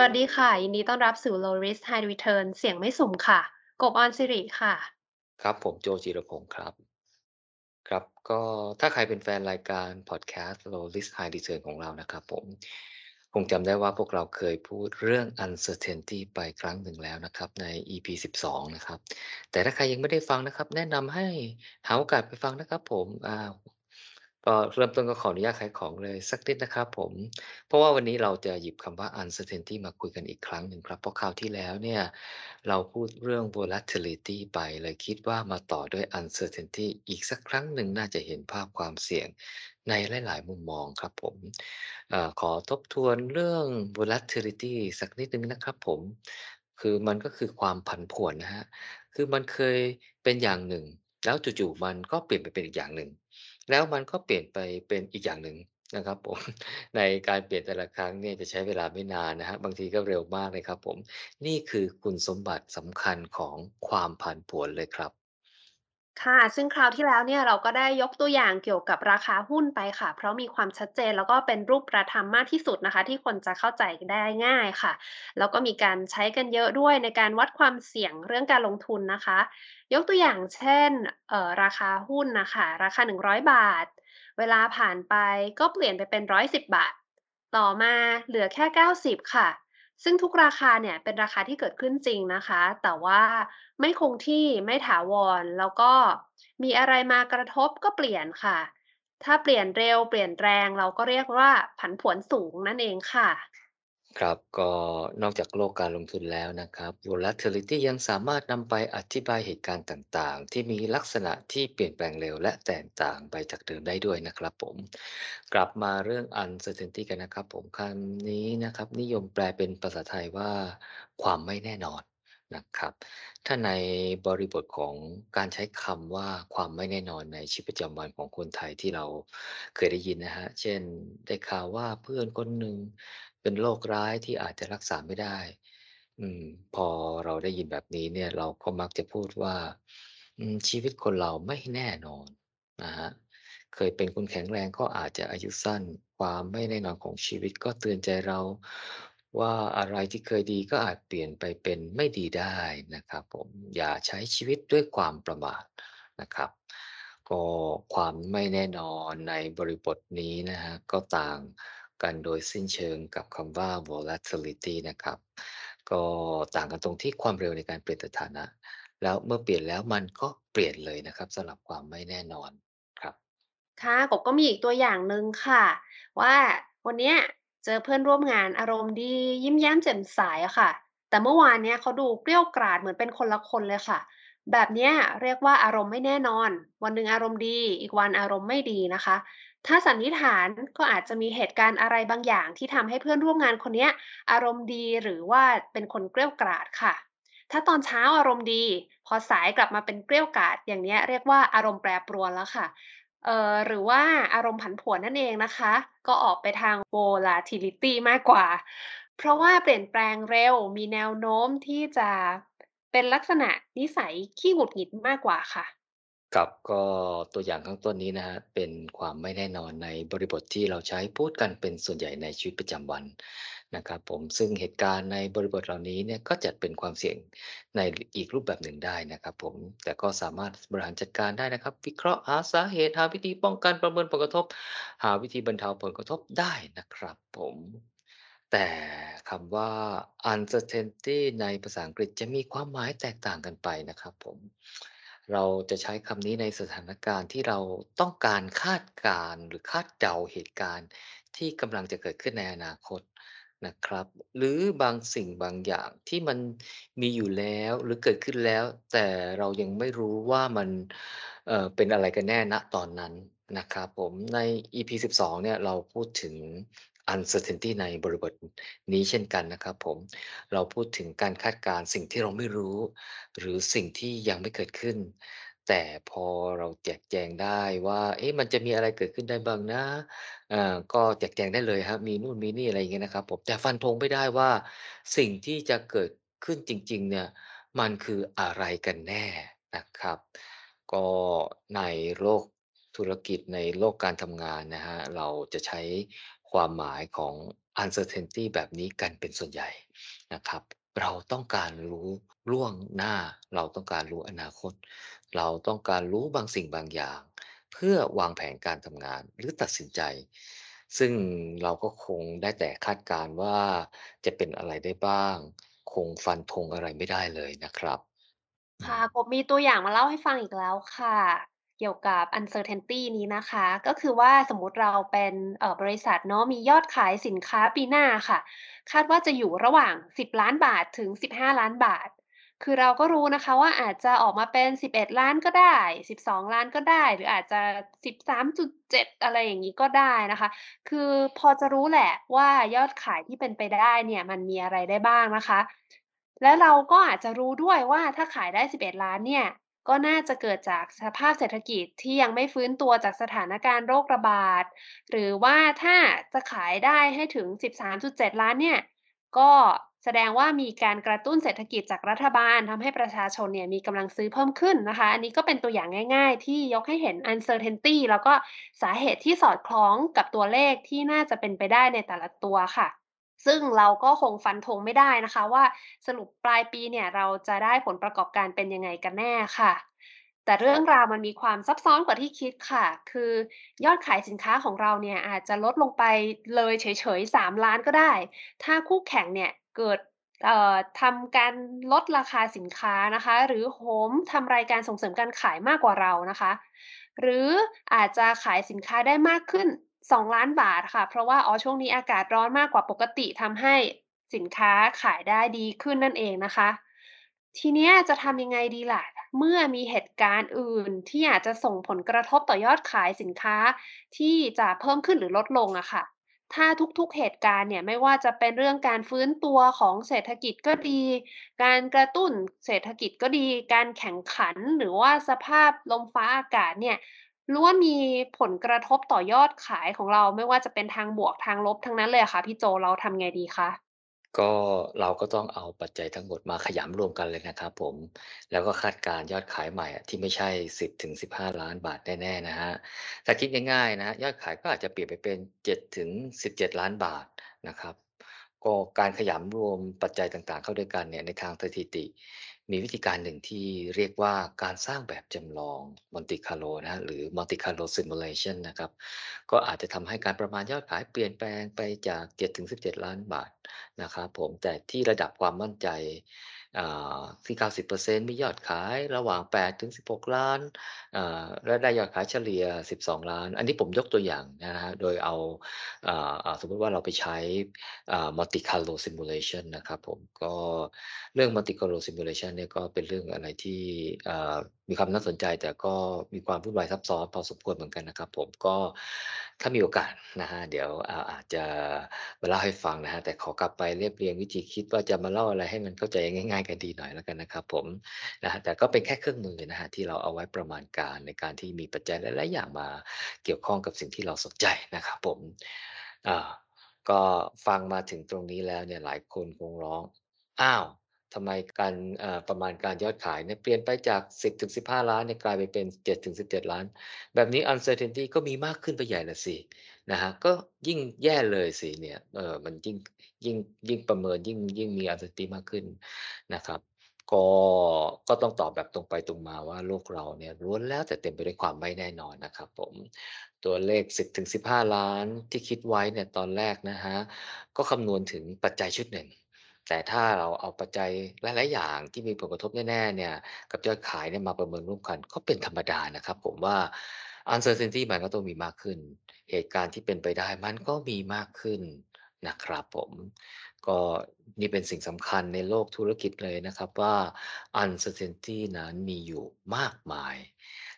วัสดีค่ะ ยินดีต้อนรับสู่ Low Risk High Return เสียงไม่สุ่มค่ะ กบออนสิริค่ะ ครับผมโจจิรพงศ์ครับ ครับก็ถ้าใครเป็นแฟนรายการพอดแคสต์ Low Risk High Return ของเรานะครับผม คงจำได้ว่าพวกเราเคยพูดเรื่อง Uncertainty ไปครั้งหนึ่งแล้วนะครับ ใน EP 12 นะครับ แต่ถ้าใครยังไม่ได้ฟังนะครับ แนะนำให้หาโอกาสไปฟังนะครับผมอ่า ก็เริ่มต้นก็ขออนุญาตขายของเลยสักนิดนะครับผม เพราะว่าวันนี้เราจะหยิบคำว่า Uncertainty มาคุยกันอีกครั้งหนึ่งครับ เพราะคราวที่แล้วเนี่ยเราพูดเรื่อง Volatility ไปเลยคิดว่ามาต่อด้วย Uncertainty อีกสักครั้งหนึ่งน่าจะเห็นภาพความเสี่ยงในหลาย ๆ มุมมองครับผมอขอทบทวนเรื่อง volatility สักนิดนึงนะครับผม คือมันก็คือความผันผวนนะครับคือมันเคยเป็นอย่างหนึ่ง แล้วจู่ ๆ มันก็เปลี่ยนไปเป็นอีกอย่างหนึ่ง แล้วมันก็เปลี่ยนไปเป็นอีกอย่างหนึ่งนะครับผมในการเปลี่ยนแต่ละครั้งเนี่ยจะใช้เวลาไม่นานนะฮะบบางทีก็เร็วมากเลยครับผมนี่คือคุณสมบัติสำคัญของความผันผวนเลยครับ ค่ะ ซึ่งคราวที่แล้วเนี่ยเราก็ได้ยกตัวอย่างเกี่ยวกับราคาหุ้นไปค่ะ เพราะมีความชัดเจนแล้วก็เป็นรูปธรรมมากที่สุดนะคะ ที่คนจะเข้าใจได้ง่ายค่ะ แล้วก็มีการใช้กันเยอะด้วยในการวัดความเสี่ยงเรื่องการลงทุนนะคะ ยกตัวอย่างเช่นเอ่อราคาหุ้นนะคะ ราคา 100 บาท เวลาผ่านไปก็เปลี่ยนไปเป็น 110บบาท ต่อมาเหลือแค่ 90 ค่ะ ซึ่งทุกราคาเนี่ยเป็นราคาที่เกิดขึ้นจริงนะคะ แต่ว่าไม่คงที่ไม่ถาวร แล้วก็มีอะไรมากระทบก็เปลี่ยนค่ะ ถ้าเปลี่ยนเร็วเปลี่ยนแรงเราก็เรียกว่าผันผวนสูงนั่นเองค่ะ ครับ ก็นอกจากโลกการลงทุนแล้วนะครับ volatility ยังสามารถนำไปอธิบายเหตุการณ์ต่างๆ ที่มีลักษณะที่เปลี่ยนแปลงเร็วและแตกต่างไปจากเดิมได้ด้วยนะครับผม กลับมาเรื่อง uncertainty กันนะครับผมคำนี้นะครับ นิยมแปลเป็นภาษาไทยว่าความไม่แน่นอนนะครับ ถ้าในบริบทของการใช้คำว่าความไม่แน่นอนในชีวิตประจำวันของคนไทยที่เราเคยได้ยินนะครับเช่นได้ข่าวว่าเพื่อนคนหนึ่ง เป็นโรคร้ายที่อาจจะรักษาไม่ได้ อืม พอเราได้ยินแบบนี้เนี่ย เราก็มักจะพูดว่า อืม ชีวิตคนเราไม่แน่นอนนะครับเคยเป็นคนแข็งแรงก็อาจจะอายุสั้น ความไม่แน่นอนของชีวิตก็เตือนใจเราว่าอะไรที่เคยดีก็อาจเปลี่ยนไปเป็นไม่ดีได้นะครับผม อย่าใช้ชีวิตด้วยความประมาทนะครับ ก็ความไม่แน่นอนในบริบทนี้นะครับก็ต่าง กันโดยสิ้นเชิงกับคำว่า volatility นะครับ ก็ต่างกันตรงที่ความเร็วในการเปลี่ยนสถานะ แล้วเมื่อเปลี่ยนแล้วมันก็เปลี่ยนเลยนะครับสำหรับความไม่แน่นอนครับ ค่ะกบก็มีอีกตัวอย่างหนึ่งค่ะ ว่าวันเนี้ยเจอเพื่อนร่วมงานอารมณ์ดียิ้มแย้มแจ่มใสอะค่ะ แต่เมื่อวานเนี้ยเขาดูเกรี้ยวกราดเหมือนเป็นคนละคนเลยค่ะ แบบเนี้ยเรียกว่าอารมณ์ไม่แน่นอน วันหนึ่งอารมณ์ดี อีกวันอารมณ์ไม่ดีนะคะ ถ้าสันนิษฐานก็อาจจะมีเหตุการณ์อะไรบางอย่างที่ทำให้เพื่อนร่วมงานคนเนี้ย อารมณ์ดีหรือว่าเป็นคนเกรี้ยวกราดค่ะ ถ้าตอนเช้าอารมณ์ดี พอสายกลับมาเป็นเกรี้ยวกราด อย่างเนี้ยเรียกว่าอารมณ์แปรปรวนแล้วค่ะเอ่อหรือว่าอารมณ์ผันผวนนั่นเองนะคะ ก็ออกไปทาง volatility มากกว่า เพราะว่าเปลี่ยนแปลงเร็วมีแนวโน้มที่จะเป็นลักษณะนิสัยขี้หงุดหงิดมากกว่าค่ะ ครับ ก็ตัวอย่างข้างต้นนี้นะครับ เป็นความไม่แน่นอนในบริบทที่เราใช้พูดกันเป็นส่วนใหญ่ในชีวิตประจำวันนะครับผม ซึ่งเหตุการณ์ในบริบทเหล่านี้เนี่ย ก็จัดเป็นความเสี่ยงในอีกรูปแบบหนึ่งได้นะครับผม แต่ก็สามารถบริหารจัดการได้นะครับ วิเคราะห์หาสาเหตุ หาวิธีป้องกันประเมินผลกระทบ หาวิธีบรรเทาผลกระทบได้นะครับผม แต่คำว่า uncertainty ในภาษาอังกฤษจะมีความหมายแตกต่างกันไปนะครับผม เราจะใช้คำนี้ในสถานการณ์ที่เราต้องการคาดการณ์หรือคาดเดาเหตุการณ์ที่กำลังจะเกิดขึ้นในอนาคตนะครับ หรือบางสิ่งบางอย่างที่มันมีอยู่แล้วหรือเกิดขึ้นแล้ว แต่เรายังไม่รู้ว่ามันเอ่อเป็นอะไรกันแน่ณตอนนั้นนะครับผมใน EP 12เนี่ยเราพูดถึง uncertainty ในบริบทนี้เช่นกันนะครับผม เราพูดถึงการคาดการณ์สิ่งที่เราไม่รู้ หรือสิ่งที่ยังไม่เกิดขึ้น แต่พอเราแจกแจงได้ว่า เอ๊ะมันจะมีอะไรเกิดขึ้นได้บ้างนะอ่าก็แจกแจงได้เลยครับมีนู่นมีนี่อะไรอย่างเงี้ยนะครับผมแต่ฟันธงไม่ได้ว่าสิ่งที่จะเกิดขึ้นจริง ๆ เนี่ย มันคืออะไรกันแน่นะครับ ก็ในโลกธุรกิจในโลกการทำงานนะครับเราจะใช้ ความหมายของ uncertainty แบบนี้กันเป็นส่วนใหญ่นะครับ เราต้องการรู้ล่วงหน้า เราต้องการรู้อนาคต เราต้องการรู้บางสิ่งบางอย่าง เพื่อวางแผนการทำงานหรือตัดสินใจ ซึ่งเราก็คงได้แต่คาดการณ์ว่าจะเป็นอะไรได้บ้าง คงฟันธงอะไรไม่ได้เลยนะครับ อืค่ะมผมมีตัวอย่างมาเล่าให้ฟังอีกแล้วค่ะ เกี่ยวกับ uncertainty นี้นะคะ ก็คือว่าสมมุติเราเป็นบริษัทเนาะมียอดขายสินค้าปีหน้าค่ะ คาดว่าจะอยู่ระหว่าง 10 ล้านบาทถึง 15 ล้านบาท คือเราก็รู้นะคะว่าอาจจะออกมาเป็น 11 ล้านก็ได้ 12 ล้านก็ได้ หรืออาจจะ 13.7 อะไรอย่างงี้ก็ได้นะคะ คือพอจะรู้แหละว่ายอดขายที่เป็นไปได้เนี่ยมันมีอะไรได้บ้างนะคะ และเราก็อาจจะรู้ด้วยว่าถ้าขายได้ 11 ล้านเนี่ย ก็น่าจะเกิดจากสภาพเศรษฐกิจที่ยังไม่ฟื้นตัวจากสถานการณ์โรคระบาด หรือว่าถ้าจะขายได้ให้ถึง 13.7 ล้านเนี่ย ก็แสดงว่ามีการกระตุ้นเศรษฐกิจจากรัฐบาลทำให้ประชาชนเนี่ยมีกำลังซื้อเพิ่มขึ้นนะคะ อันนี้ก็เป็นตัวอย่างง่ายๆ ที่ยกให้เห็น uncertainty แล้วก็สาเหตุที่สอดคล้องกับตัวเลขที่น่าจะเป็นไปได้ในแต่ละตัวค่ะ ซึ่งเราก็คงฟันธงไม่ได้นะคะ ว่าสรุปปลายปีเนี่ยเราจะได้ผลประกอบการเป็นยังไงกันแน่ค่ะ แต่เรื่องราวมันมีความซับซ้อนกว่าที่คิดค่ะ คือยอดขายสินค้าของเราเนี่ยอาจจะลดลงไปเลยเฉยๆ 3 ล้านก็ได้ ถ้าคู่แข่งเนี่ยเกิดทำการลดราคาสินค้านะคะ หรือโหมทำรายการส่งเสริมการขายมากกว่าเรานะคะ หรืออาจจะขายสินค้าได้มากขึ้น 2 ล้านบาทค่ะ เพราะว่าอ๋อช่วงนี้อากาศร้อนมากกว่าปกติทำให้สินค้าขายได้ดีขึ้นนั่นเองนะคะ ทีเนี้ยจะทำยังไงดีล่ะ เมื่อมีเหตุการณ์อื่นที่อาจจะส่งผลกระทบต่อยอดขายสินค้าที่จะเพิ่มขึ้นหรือลดลงอะค่ะ ถ้าทุกๆเหตุการณ์เนี่ยไม่ว่าจะเป็นเรื่องการฟื้นตัวของเศรษฐกิจก็ดี การกระตุ้นเศรษฐกิจก็ดี การแข่งขันหรือว่าสภาพลมฟ้าอากาศเนี่ย ล้วนมีผลกระทบต่อยอดขายของเราไม่ว่าจะเป็นทางบวกทางลบทั้งนั้นเลยค่ะพี่โจเราทำไงดีคะก็เราก็ต้องเอาปัจจัยทั้งหมดมาขยำรวมกันเลยนะครับผม แล้วก็คาดการยอดขายใหม่อะที่ไม่ใช่ 10ถึง15 ล้านบาทแน่ๆนะครับถ้าคิดง่ายๆนะยอดขายก็อาจจะเปลี่ยนไปเป็น7ถึง17 ล้านบาทนะครับ ก็การขยำรวมปัจจัยต่างๆ เข้าด้วยกันเนี่ยในทางสถิติ มีวิธีการหนึ่งที่เรียกว่าการสร้างแบบจำลอง Monte Carlo นะฮะหรือ Monte Carlo Simulation นะครับ ก็อาจจะทำให้การประมาณยอดขายเปลี่ยนแปลงไปจาก7ถึง17 ล้านบาทนะครับผมแต่ที่ระดับความมั่นใจ ที่ 90%มียอดขายระหว่าง 8 ถึง 16 ล้านอ่าและได้ยอดขายเฉลี่ย 12 ล้าน อันนี้ผมยกตัวอย่างนะครับโดยเอาอ่าสมมติว่าเราไปใช้อ่า Monte Carlo Simulation นะครับผม ก็เรื่อง Monte Carlo Simulation เนี่ยก็เป็นเรื่องอะไรที่อ่ามีความน่าสนใจแต่ก็มีความวุ่นวายซับซ้อนพอสมควรเหมือนกันนะครับผม ก็ ถ้ามีโอกาสนะครับเดี๋ยวอาอาจจะมาเล่าให้ฟังนะครับแต่ขอกลับไปเรียบเรียงวิธีคิดว่าจะมาเล่าอะไรให้มันเข้าใจง่าย ๆ กันดีหน่อยแล้วกันนะครับผมนะครับแต่ก็เป็นแค่เครื่องมือนะครับที่เราเอาไว้ประมาณการในการที่มีปัจจัยหลายๆอย่างมาเกี่ยวข้องกับสิ่งที่เราสนใจนะครับผมอ่าก็ฟังมาถึงตรงนี้แล้วเนี่ยหลายคนคงร้องอ้าว ทำไมการประมาณการยอดขายเนี่ยเปลี่ยนไปจาก 10-15 ล้านเนี่ยกลายไปเป็น7-17 ล้าน แบบนี้ uncertainty ก็มีมากขึ้นไปใหญ่ละสินะครับก็ยิ่งแย่เลยสิเนี่ยเออมันยิ่งยิ่งยิ่งประเมินยิ่งยิ่งมี uncertainty มากขึ้นนะครับก็ก็ต้องตอบแบบตรงไปตรงมาว่าโลกเราเนี่ยล้วนแล้วแต่เต็มไปด้วยความไม่แน่นอนนะครับผมตัวเลข 10-15 ล้านที่คิดไว้เนี่ยตอนแรกนะครับก็คำนวณถึงปัจจัยชุดหนึ่ง แต่ถ้าเราเอาปัจจัยหลาย ๆ อย่างที่มีผลกระทบแน่ ๆ เนี่ย กับยอดขายเนี่ยมาประเมินร่วมกัน ก็เป็นธรรมดานะครับผมว่า uncertainty มันก็ต้องมีมากขึ้น เหตุการณ์ที่เป็นไปได้มันก็มีมากขึ้นนะครับผม ก็นี่เป็นสิ่งสำคัญในโลกธุรกิจเลยนะครับว่า uncertainty นั้นมีอยู่มากมาย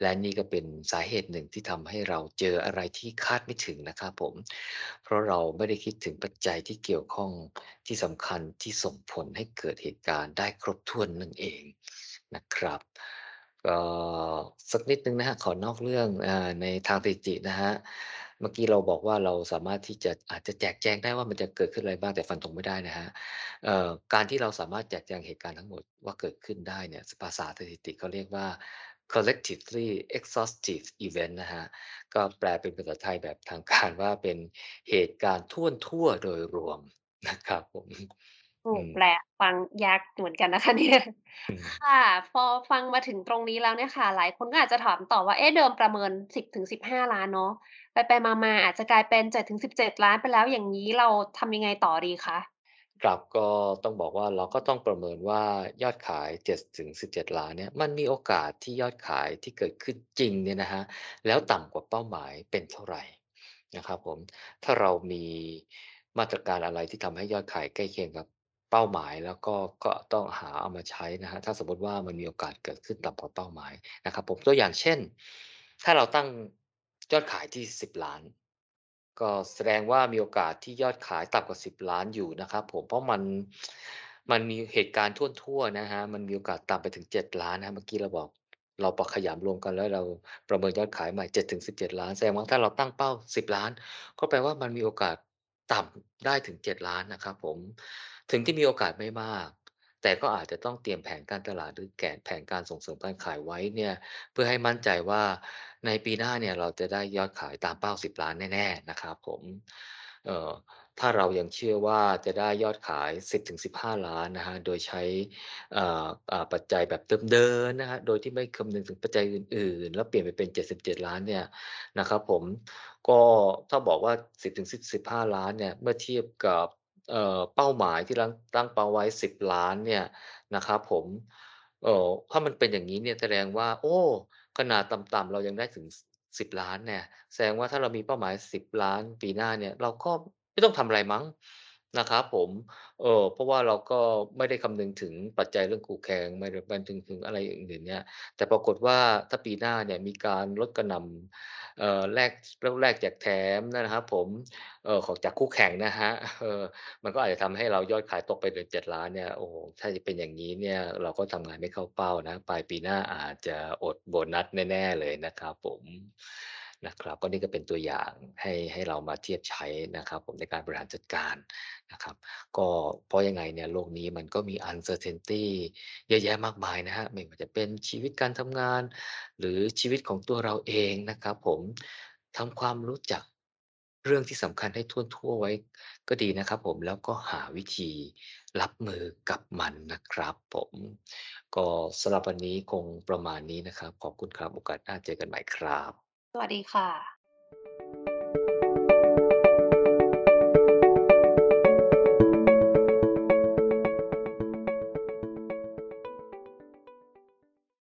และนี่ก็เป็นสาเหตุหนึ่งที่ทำให้เราเจออะไรที่คาดไม่ถึงนะครับผม เพราะเราไม่ได้คิดถึงปัจจัยที่เกี่ยวข้องที่สำคัญที่ส่งผลให้เกิดเหตุการณ์ได้ครบถ้วนนั่นเองนะครับก็สักนิดนึงนะครับขอนอกเรื่องอในทางสถิตินะครับเมื่อกี้เราบอกว่าเราสามารถที่จะอาจจะแจกแจงได้ว่ามันจะเกิดขึ้นอะไรบ้างแต่ฟันธงไม่ได้นะครับเอ่อการที่เราสามารถแจกแจงเหตุการณ์ทั้งหมดว่าเกิดขึ้นได้เนี่ยภาษาสถิติเขาเรียกว่า collectively exhaustive event นะครับก็แปลเป็นภาษาไทยแบบทางการว่าเป็นเหตุการณ์ถ้วนทั่วโดยรวมนะครับผมโอ้อืมแปลฟังยากเหมือนกันนะคะเนี่ยอืมค่ะ พอฟังมาถึงตรงนี้แล้วเนี่ยค่ะ หลายคนก็อาจจะถามต่อว่า เอ๊ะเดิมประเมิน 10-15,000,000เนาะ ไปๆมาๆอาจจะกลายเป็น7-17,000,000ไปแล้วอย่างงี้เราทำยังไงต่อดีคะ ครับ ก็ต้องบอกว่า เราก็ต้องประเมินว่า ยอดขาย 7-17ล้านเนี่ย มันมีโอกาสที่ยอดขายที่เกิดขึ้นจริงเนี่ยนะครับ แล้วต่ำกว่าเป้าหมายเป็นเท่าไรนะครับผม ถ้าเรามีมาตรการอะไรที่ทำให้ยอดขายใกล้เคียงกับเป้าหมาย แล้วก็ ก็ต้องหาเอามาใช้นะครับ ถ้าสมมุติว่า มันมีโอกาสเกิดขึ้นต่ำกว่าเป้าหมายนะครับผม ตัวอย่างเช่น ถ้าเราตั้งยอดขายที่ 10ล้าน ก็แสดงว่ามีโอกาสที่ยอดขายต่ำกว่า 10 ล้านอยู่นะครับผมเพราะมันมันมีเหตุการณ์ทั่วๆนะครับมันมีโอกาสต่ำไปถึง 7 ล้านนะเมื่อกี้เราบอกเราปขยำรวมกันแล้วเราประเมินยอดขายใหม่7-17 ล้านแสดงว่าถ้าเราตั้งเป้า 10 ล้าน ก็แปลว่ามันมีโอกาสต่ำได้ถึง 7 ล้านนะครับผมถึงที่มีโอกาสไม่มาก แต่ก็อาจจะต้องเตรียมแผนการตลาดหรือแกนแผนการส่งเสริมการขายไว้เนี่ย เพื่อให้มั่นใจว่าในปีหน้าเนี่ยเราจะได้ยอดขายตามเป้า 10 ล้านแน่ๆนะครับผมเอ่อถ้าเรายังเชื่อว่าจะได้ยอดขาย 10-15 ล้านนะครับโดยใช้อ่าปัจจัยแบบเดิมๆนะครับโดยที่ไม่คำนึงถึงปัจจัยอื่นๆ แล้วเปลี่ยนไปเป็น 77 ล้านเนี่ยนะครับผม ก็ถ้าบอกว่า 10-15 ล้านเนี่ย เมื่อเทียบกับ เอ่อ เป้าหมายที่รั้ง ตั้งเป้าไว้ 10ล้านเนี่ยนะครับผม เอ่อ ถ้ามันเป็นอย่างงี้เนี่ยแสดงว่า โอ้ ขนาดต่ำ ๆ เรายังได้ถึง ส 10ล้านเนี่ย แสดงว่าถ้าเรามีเป้าหมาย 10ล้านปีหน้าเนี่ย เราก็ไม่ต้องทำอะไรมั้ง นะครับผม เอ่อ เพราะว่าเราก็ไม่ได้คำนึงถึงปัจจัยเรื่องคู่แข่ง ไม่ได้คำนึงถึงอะไรอื่น ๆ เนี่ย แต่ปรากฏว่าถ้าปีหน้าเนี่ยมีการลดกระหน่ำ เอ่อ แลกลดแลกแจกแถมนะครับผม เอ่อ ของจากคู่แข่งนะครับ เออ มันก็อาจจะทำให้เรายอดขายตกไปเหลือ7ล้านเนี่ย โอ้โฮ ถ้าจะเป็นอย่างงี้เนี่ย เราก็ทำงานไม่เข้าเป้านะ ปลายปีหน้าอาจจะอดโบนัสแน่ ๆ เลยนะครับผม นะครับก็นี่ก็เป็นตัวอย่างให้ให้เรามาเทียบใช้นะครับ ผมในการบริหารจัดการนะครับ ก็เพราะยังไงเนี่ยโลกนี้มันก็มี uncertainty เยอะแยะมากมายนะครับไม่ว่าจะเป็นชีวิตการทำงาน หรือชีวิตของตัวเราเองนะครับ ผมทำความรู้จักเรื่องที่สำคัญให้ถ้วนๆไว้ก็ดีนะครับ ผมแล้วก็หาวิธีรับมือกับมันนะครับ ผม ก็สำหรับวันนี้คงประมาณนี้นะครับ ขอบคุณครับโอกาสหน้าเจอกันใหม่ครับ วัสดีค่ะ